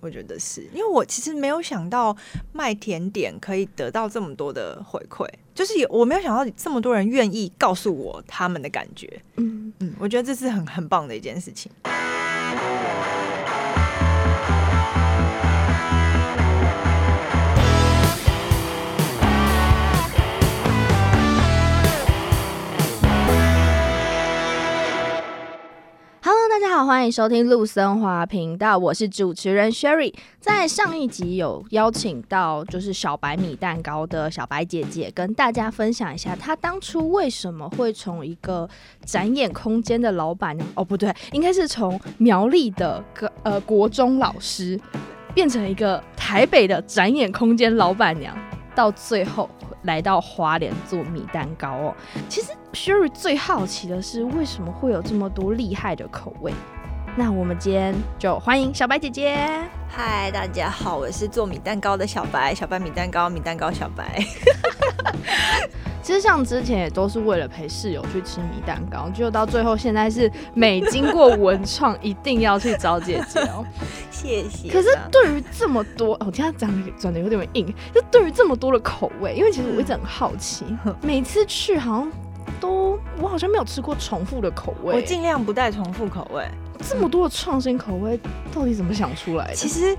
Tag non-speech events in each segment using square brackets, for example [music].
我觉得是因为我其实没有想到卖甜点可以得到这么多的回馈，就是我没有想到这么多人愿意告诉我他们的感觉。嗯嗯，我觉得这是很很棒的一件事情。欢迎收听陆森华频道，我是主持人 Sherry。在上一集有邀请到就是小白米蛋糕的小白姐姐，跟大家分享一下她当初为什么会从一个展演空间的老板娘，哦不对，应该是从苗栗的个呃国中老师，变成一个台北的展演空间老板娘，到最后。来到花莲做米蛋糕哦，其实 Sherry 最好奇的是为什么会有这么多厉害的口味？那我们今天就欢迎小白姐姐。嗨，大家好，我是做米蛋糕的小白，小白米蛋糕，米蛋糕小白。[laughs] 其实像之前也都是为了陪室友去吃米蛋糕，就到最后现在是每经过文创一定要去找姐姐哦。[laughs] 谢谢。可是对于这么多，我今天讲的转的有点硬，就对于这么多的口味，因为其实我一直很好奇，每次去好像都我好像没有吃过重复的口味。我尽量不带重复口味。这么多的创新口味，到底怎么想出来的？其实，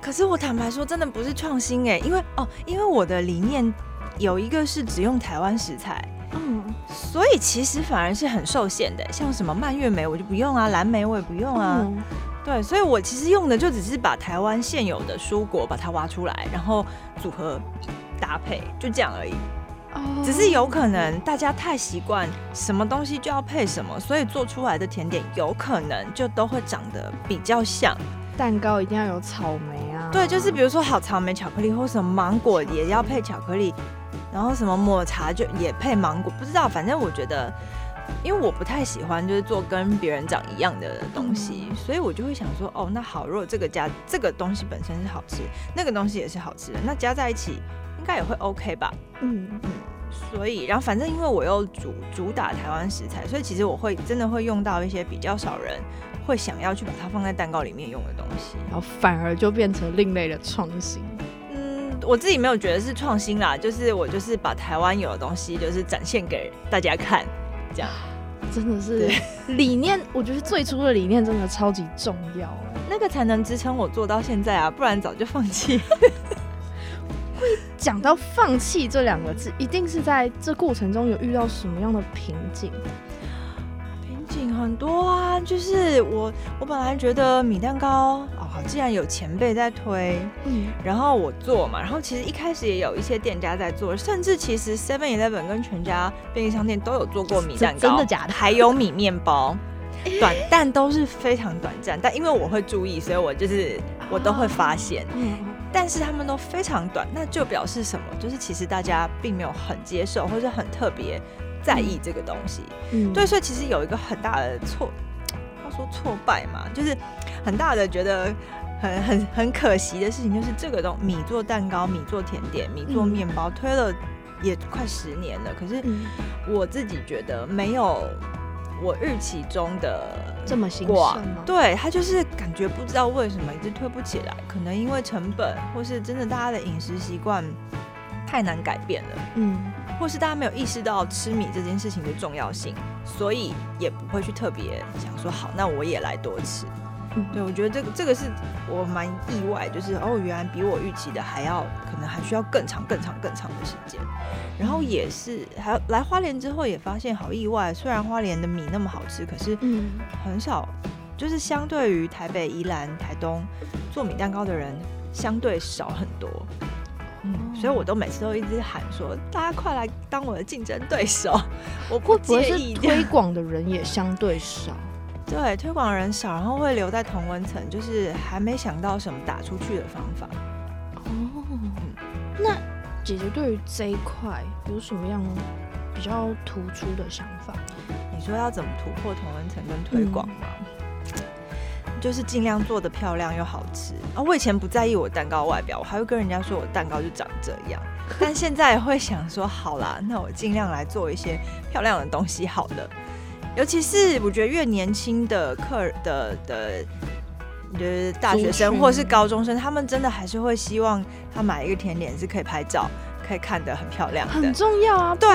可是我坦白说，真的不是创新哎，因为哦，因为我的理念。有一个是只用台湾食材，嗯，所以其实反而是很受限的，像什么蔓越莓我就不用啊，蓝莓我也不用啊，嗯、对，所以我其实用的就只是把台湾现有的蔬果把它挖出来，然后组合搭配，就这样而已。哦，只是有可能大家太习惯什么东西就要配什么，所以做出来的甜点有可能就都会长得比较像。蛋糕一定要有草莓啊，对，就是比如说好草莓巧克力或什么芒果也要配巧克力。然后什么抹茶就也配芒果，不知道，反正我觉得，因为我不太喜欢就是做跟别人长一样的东西，嗯、所以我就会想说，哦，那好，如果这个加这个东西本身是好吃，那个东西也是好吃的，那加在一起应该也会 OK 吧？嗯嗯。所以，然后反正因为我又主主打台湾食材，所以其实我会真的会用到一些比较少人会想要去把它放在蛋糕里面用的东西，然后反而就变成另类的创新。我自己没有觉得是创新啦，就是我就是把台湾有的东西就是展现给大家看，这样真的是理念。我觉得最初的理念真的超级重要，那个才能支撑我做到现在啊，不然早就放弃。[laughs] 会讲到放弃这两个字，一定是在这过程中有遇到什么样的瓶颈？很多啊，就是我我本来觉得米蛋糕哦，既然有前辈在推，嗯，然后我做嘛，然后其实一开始也有一些店家在做，甚至其实 Seven Eleven 跟全家便利商店都有做过米蛋糕，真的假的？还有米面包，[laughs] 短但都是非常短暂，但因为我会注意，所以我就是我都会发现，嗯，但是他们都非常短，那就表示什么？就是其实大家并没有很接受，或者很特别。在意这个东西，嗯，对，所以其实有一个很大的挫，他说挫败嘛，就是很大的觉得很很很可惜的事情，就是这个东米做蛋糕、米做甜点、米做面包，嗯、推了也快十年了，可是我自己觉得没有我预期中的这么兴盛吗？对，他就是感觉不知道为什么一直推不起来，可能因为成本，或是真的大家的饮食习惯太难改变了，嗯。或是大家没有意识到吃米这件事情的重要性，所以也不会去特别想说好，那我也来多吃。嗯、对，我觉得这个这个是我蛮意外，就是哦，原来比我预期的还要可能还需要更长、更长、更长的时间。然后也是还来花莲之后也发现好意外，虽然花莲的米那么好吃，可是很少，就是相对于台北、宜兰、台东做米蛋糕的人相对少很多。嗯，所以我都每次都一直喊说，大家快来当我的竞争对手。我不介意。推广的人也相对少，[laughs] 对，推广的人少，然后会留在同温层，就是还没想到什么打出去的方法。哦，那姐姐对于这一块有什么样比较突出的想法？你说要怎么突破同温层跟推广吗？嗯就是尽量做的漂亮又好吃啊！我以前不在意我蛋糕外表，我还会跟人家说我蛋糕就长这样。[laughs] 但现在会想说，好啦，那我尽量来做一些漂亮的东西好了。尤其是我觉得越年轻的客的的就是大学生或是高中生，他们真的还是会希望他买一个甜点是可以拍照。可以看得很漂亮的，很重要啊！对，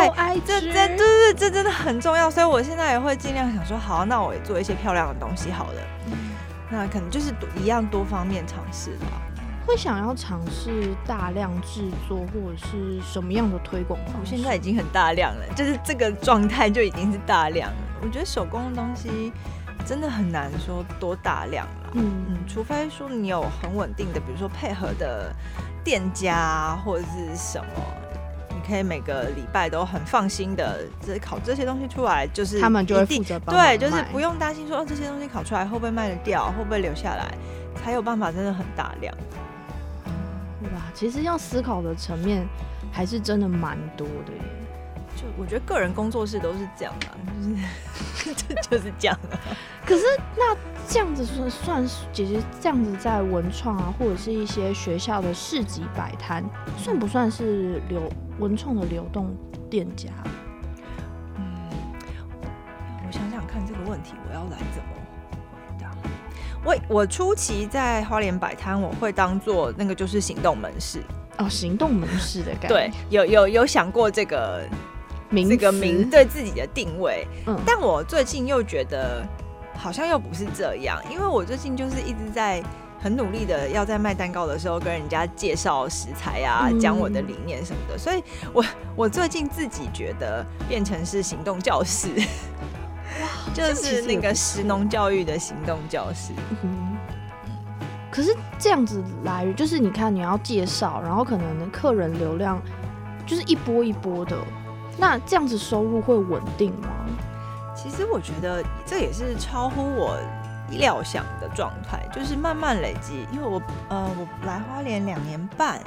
这这对对对，这真的很重要。所以我现在也会尽量想说，好，那我也做一些漂亮的东西好了。嗯、那可能就是一样多方面尝试吧。会想要尝试大量制作或者是什么样的推广？我现在已经很大量了，就是这个状态就已经是大量了。我觉得手工的东西真的很难说多大量了。嗯嗯，除非说你有很稳定的，比如说配合的。店家或者是什么，你可以每个礼拜都很放心的，这烤这些东西出来，就是他们就会负责帮对，就是不用担心说这些东西烤出来会不会卖得掉，会不会留下来，才有办法真的很大量。哇，其实要思考的层面还是真的蛮多的耶。就我觉得个人工作室都是这样啊，就是 [laughs] 就是这样啊。[laughs] 可是那这样子算算姐姐这样子在文创啊，或者是一些学校的市集摆摊，算不算是流文创的流动店家？嗯，我想想看这个问题，我要来怎么回答？我我初期在花莲摆摊，我会当做那个就是行动门市哦，行动门市的感觉。对，有有有想过这个。这个名对自己的定位，嗯，但我最近又觉得好像又不是这样，因为我最近就是一直在很努力的要在卖蛋糕的时候跟人家介绍食材啊，讲我的理念什么的，所以我我最近自己觉得变成是行动教室，[laughs] 就是那个食农教育的行动教室。嗯，可是这样子来，就是你看你要介绍，然后可能客人流量就是一波一波的。那这样子收入会稳定吗？其实我觉得这也是超乎我料想的状态，就是慢慢累积。因为我呃，我来花莲两年半，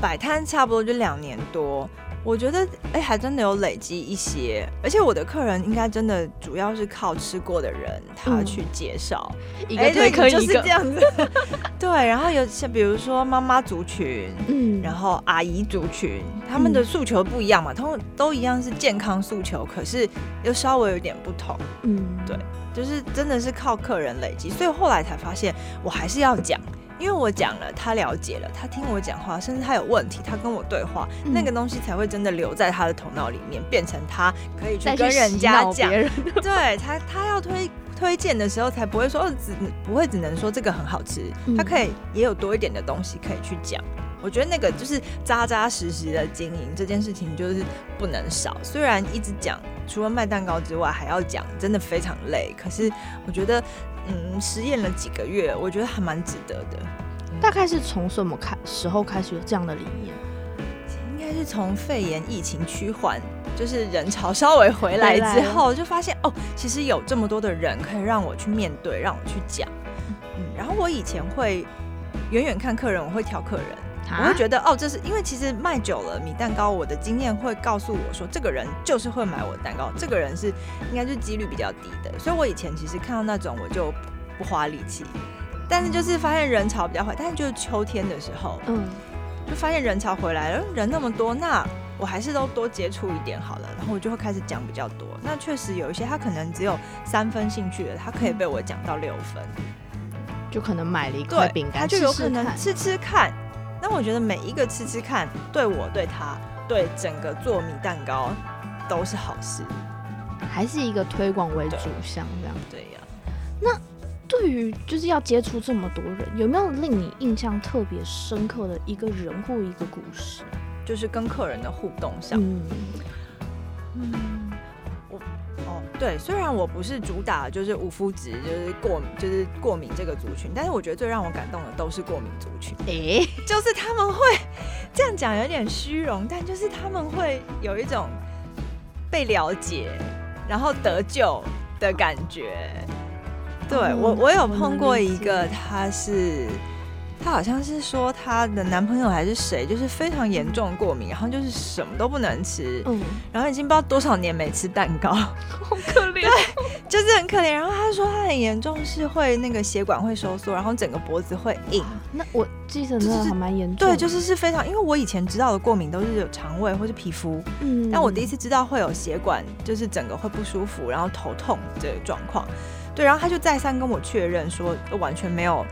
摆摊差不多就两年多。我觉得哎、欸，还真的有累积一些，而且我的客人应该真的主要是靠吃过的人他去介绍、嗯，一个推可以就是这样子。[laughs] 对，然后有像比如说妈妈族群，嗯，然后阿姨族群，他们的诉求不一样嘛，他们都一样是健康诉求，可是又稍微有点不同。嗯，对，就是真的是靠客人累积，所以后来才发现我还是要讲。因为我讲了，他了解了，他听我讲话，甚至他有问题，他跟我对话，嗯、那个东西才会真的留在他的头脑里面，变成他可以去跟人家讲。[laughs] 对他，他要推推荐的时候，才不会说只不会只能说这个很好吃，嗯、他可以也有多一点的东西可以去讲。我觉得那个就是扎扎实实的经营这件事情，就是不能少。虽然一直讲，除了卖蛋糕之外还要讲，真的非常累。可是我觉得。嗯，实验了几个月，我觉得还蛮值得的。大概是从什么开时候开始有这样的理念？应该是从肺炎疫情趋缓，就是人潮稍微回来之后，就发现哦，其实有这么多的人可以让我去面对，让我去讲。嗯，然后我以前会远远看客人，我会挑客人。我会觉得哦，这是因为其实卖久了米蛋糕，我的经验会告诉我说，这个人就是会买我的蛋糕，这个人是应该是几率比较低的。所以我以前其实看到那种我就不花力气，但是就是发现人潮比较坏，但是就是秋天的时候，嗯，就发现人潮回来了，人那么多，那我还是都多接触一点好了，然后我就会开始讲比较多。那确实有一些他可能只有三分兴趣的，他可以被我讲到六分，就可能买了一块饼干，他就有可能吃吃看。但我觉得每一个吃吃看，对我、对他、对整个做米蛋糕都是好事，还是一个推广为主项这样。对呀。那对于就是要接触这么多人，有没有令你印象特别深刻的一个人或一个故事？就是跟客人的互动上。嗯。嗯对，虽然我不是主打就是无肤质，就是过就是过敏这个族群，但是我觉得最让我感动的都是过敏族群。诶、欸，[laughs] 就是他们会这样讲有点虚荣，但就是他们会有一种被了解，然后得救的感觉。对，嗯、我，我有碰过一个，他是。她好像是说她的男朋友还是谁，就是非常严重过敏，然后就是什么都不能吃，嗯，然后已经不知道多少年没吃蛋糕，[laughs] 好可怜，对，[laughs] 就是很可怜。然后她说她很严重，是会那个血管会收缩，然后整个脖子会硬。那我记得那还蛮严重，对，就是是非常，因为我以前知道的过敏都是有肠胃或是皮肤，嗯，但我第一次知道会有血管，就是整个会不舒服，然后头痛这个状况。对，然后他就再三跟我确认说完全没有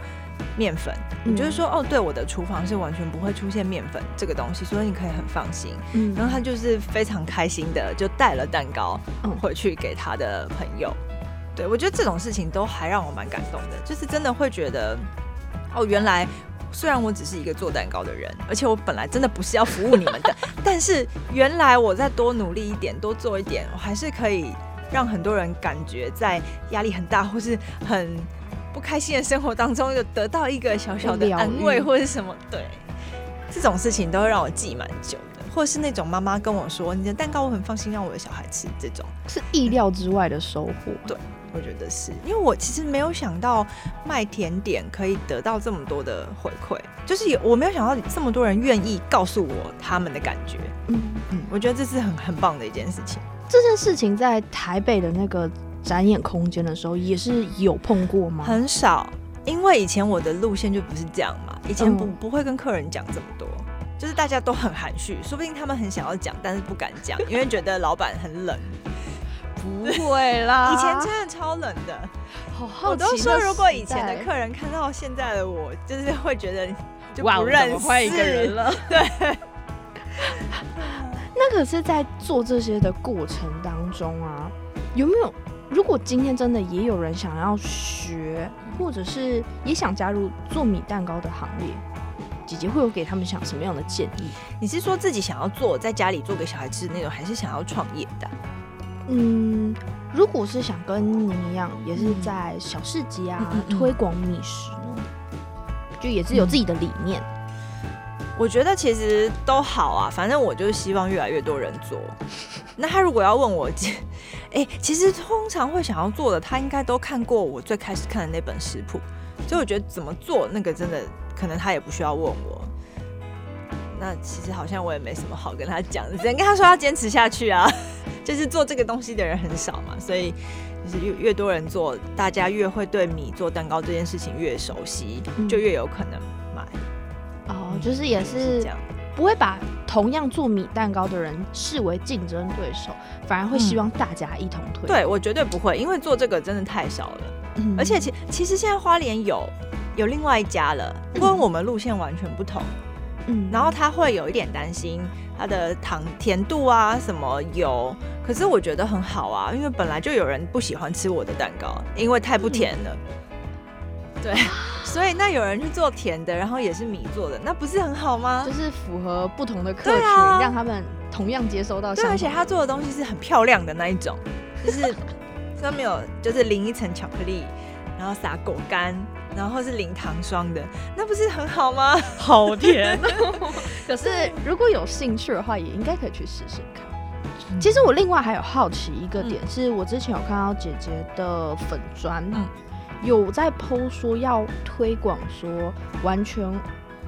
面粉，你、就是说哦，对，我的厨房是完全不会出现面粉这个东西，所以你可以很放心。嗯，然后他就是非常开心的就带了蛋糕回去给他的朋友。对，我觉得这种事情都还让我蛮感动的，就是真的会觉得哦，原来。虽然我只是一个做蛋糕的人，而且我本来真的不是要服务你们的，[laughs] 但是原来我再多努力一点，多做一点，我还是可以让很多人感觉在压力很大或是很不开心的生活当中，有得到一个小小的安慰或者什么。对，这种事情都会让我记蛮久的，或是那种妈妈跟我说：“你的蛋糕我很放心让我的小孩吃。”这种是意料之外的收获。对。我觉得是因为我其实没有想到卖甜点可以得到这么多的回馈，就是有我没有想到这么多人愿意告诉我他们的感觉。嗯嗯，我觉得这是很很棒的一件事情。这件事情在台北的那个展演空间的时候也是有碰过吗？很少，因为以前我的路线就不是这样嘛，以前不不会跟客人讲这么多，就是大家都很含蓄，说不定他们很想要讲，但是不敢讲，因为觉得老板很冷。不会啦，[laughs] 以前真的超冷的。好好奇，我都说，如果以前的客人看到现在的我，就是会觉得就不认识一个人了。[laughs] 对。[laughs] 那可是，在做这些的过程当中啊，有没有？如果今天真的也有人想要学，或者是也想加入做米蛋糕的行列，姐姐会有给他们想什么样的建议？你是说自己想要做，在家里做给小孩吃的那种，还是想要创业的？嗯，如果是想跟你一样，也是在小市集啊、嗯、推广米食呢，就也是有自己的理念。我觉得其实都好啊，反正我就是希望越来越多人做。那他如果要问我，[laughs] 哎、欸，其实通常会想要做的，他应该都看过我最开始看的那本食谱，所以我觉得怎么做那个真的可能他也不需要问我。那其实好像我也没什么好跟他讲的，只能跟他说要坚持下去啊。[laughs] 就是做这个东西的人很少嘛，所以就是越越多人做，大家越会对米做蛋糕这件事情越熟悉，嗯、就越有可能买。哦，就是也是不会把同样做米蛋糕的人视为竞争对手，反而会希望大家一同推、嗯。对，我绝对不会，因为做这个真的太少了。嗯、而且其其实现在花莲有有另外一家了，跟我们路线完全不同。嗯，然后他会有一点担心它的糖甜度啊什么油，可是我觉得很好啊，因为本来就有人不喜欢吃我的蛋糕，因为太不甜了。嗯、对，[laughs] 所以那有人去做甜的，然后也是米做的，那不是很好吗？就是符合不同的客群，啊、让他们同样接收到。对，而且他做的东西是很漂亮的那一种，就是 [laughs] 上面有就是淋一层巧克力，然后撒果干。然后是零糖霜的，那不是很好吗？[laughs] 好甜。[laughs] 可是如果有兴趣的话，也应该可以去试试看。嗯、其实我另外还有好奇一个点，嗯、是我之前有看到姐姐的粉砖，嗯、有在 po 说要推广说完全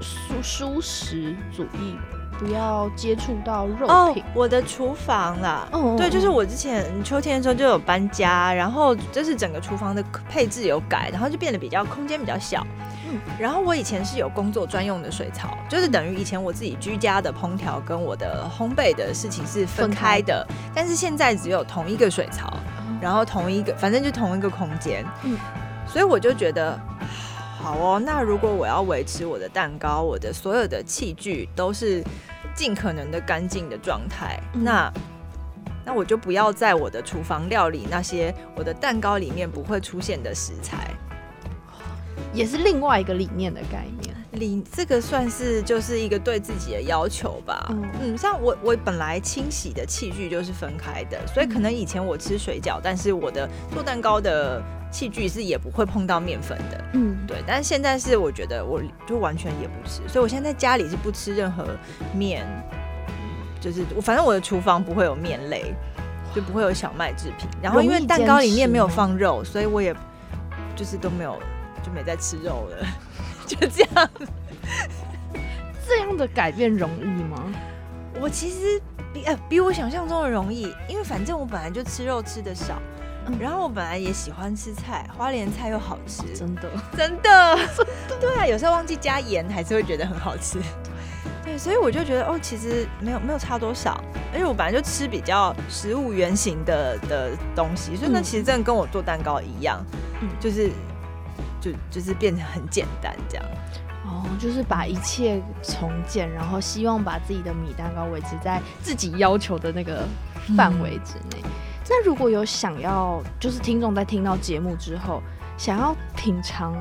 蔬蔬食主义。不要接触到肉品。Oh, 我的厨房啦，oh, 对，就是我之前秋天的时候就有搬家，然后就是整个厨房的配置有改，然后就变得比较空间比较小。嗯，然后我以前是有工作专用的水槽，就是等于以前我自己居家的烹调跟我的烘焙的事情是分开的。但是现在只有同一个水槽，然后同一个，反正就同一个空间。嗯，所以我就觉得。[sighs] 好哦，那如果我要维持我的蛋糕，我的所有的器具都是尽可能的干净的状态，嗯、那那我就不要在我的厨房料理那些我的蛋糕里面不会出现的食材，也是另外一个理念的概念。理这个算是就是一个对自己的要求吧。嗯，嗯，像我我本来清洗的器具就是分开的，所以可能以前我吃水饺，但是我的做蛋糕的。器具是也不会碰到面粉的，嗯，对。但是现在是我觉得我就完全也不吃，所以我现在在家里是不吃任何面，就是我反正我的厨房不会有面类，就不会有小麦制品。然后因为蛋糕里面没有放肉，所以我也就是都没有就没再吃肉了，[laughs] 就这样。这样的改变容易吗？我其实比呃比我想象中的容易，因为反正我本来就吃肉吃的少。然后我本来也喜欢吃菜，花莲菜又好吃，真的，真的，[laughs] 对啊，有时候忘记加盐还是会觉得很好吃，[laughs] 对，所以我就觉得哦，其实没有没有差多少，而且我本来就吃比较食物原型的的东西，所以那其实真的跟我做蛋糕一样，嗯，就是就就是变成很简单这样。哦，就是把一切重建，然后希望把自己的米蛋糕维持在自己要求的那个范围之内。嗯、那如果有想要，就是听众在听到节目之后，想要品尝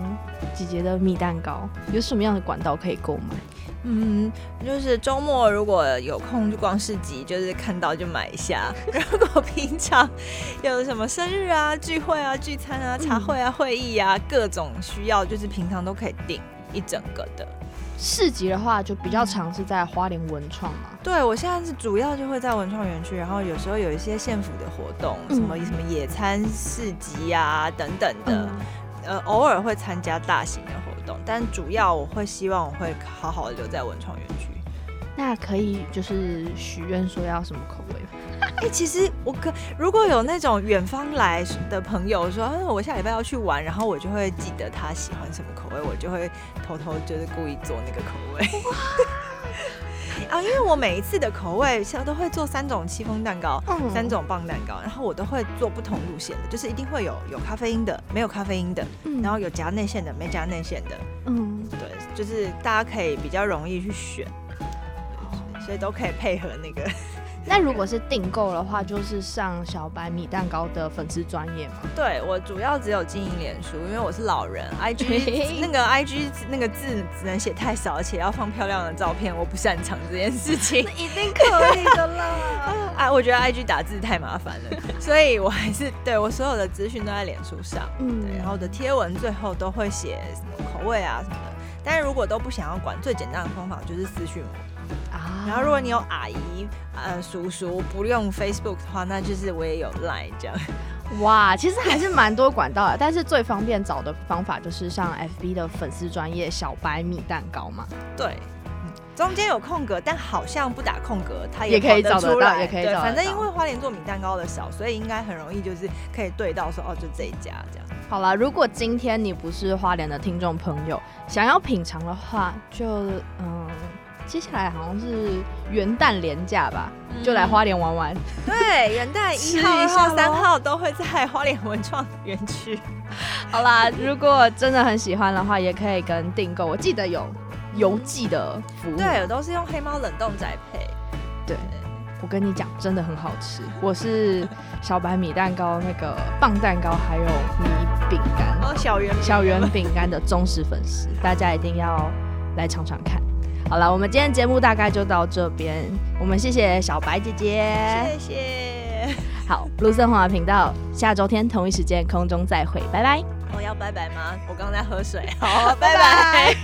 姐姐的米蛋糕，有什么样的管道可以购买？嗯，就是周末如果有空就逛市集，就是看到就买一下。[laughs] 如果平常有什么生日啊、聚会啊、聚餐啊、茶会啊、会议啊，各种需要，就是平常都可以订。一整个的市集的话，就比较常是在花莲文创嘛。对，我现在是主要就会在文创园区，然后有时候有一些县府的活动，嗯、什么什么野餐市集啊等等的，嗯、呃，偶尔会参加大型的活动，但主要我会希望我会好好的留在文创园区。那可以就是许愿说要什么口味？[laughs] 哎、欸，其实我可如果有那种远方来的朋友说，嗯，我下礼拜要去玩，然后我就会记得他喜欢什么口味，我就会偷偷就是故意做那个口味。哇 [laughs] 啊，因为我每一次的口味其实都会做三种戚风蛋糕，嗯、三种棒蛋糕，然后我都会做不同路线的，就是一定会有有咖啡因的，没有咖啡因的，嗯、然后有夹内馅的，没夹内馅的。嗯，对，就是大家可以比较容易去选，所以都可以配合那个。那如果是订购的话，就是上小白米蛋糕的粉丝专业吗？对，我主要只有经营脸书，因为我是老人，IG [laughs] 那个 IG 那个字只能写太少，而且要放漂亮的照片，我不擅长这件事情。[laughs] 一定可以的啦！[laughs] 啊，我觉得 IG 打字太麻烦了，所以我还是对我所有的资讯都在脸书上。嗯，对，然后我的贴文最后都会写口味啊什么的。但是如果都不想要管，最简单的方法就是私讯我。然后，如果你有阿姨、呃叔叔不用 Facebook 的话，那就是我也有 Line 这样。哇，其实还是蛮多管道的，但是最方便找的方法就是上 FB 的粉丝专业小白米蛋糕嘛。对，中间有空格，但好像不打空格，它也可以找得到，也可以找。反正因为花莲做米蛋糕的少，所以应该很容易就是可以对到说哦，就这一家这样。好了，如果今天你不是花莲的听众朋友，想要品尝的话，就嗯。接下来好像是元旦连假吧，嗯、就来花莲玩玩。对，元旦一号、二号、三号都会在花莲文创园区。好啦，如果真的很喜欢的话，也可以跟订购。我记得有邮寄的服务，对，我都是用黑猫冷冻宅配。对，我跟你讲，真的很好吃。我是小白米蛋糕那个棒蛋糕，还有米饼干哦，小圆小圆饼干的忠实粉丝，大家一定要来尝尝看。好了，我们今天节目大概就到这边。我们谢谢小白姐姐，谢谢。好，路森华频道，下周天同一时间空中再会，拜拜。我要拜拜吗？我刚刚在喝水。[laughs] 好，拜拜。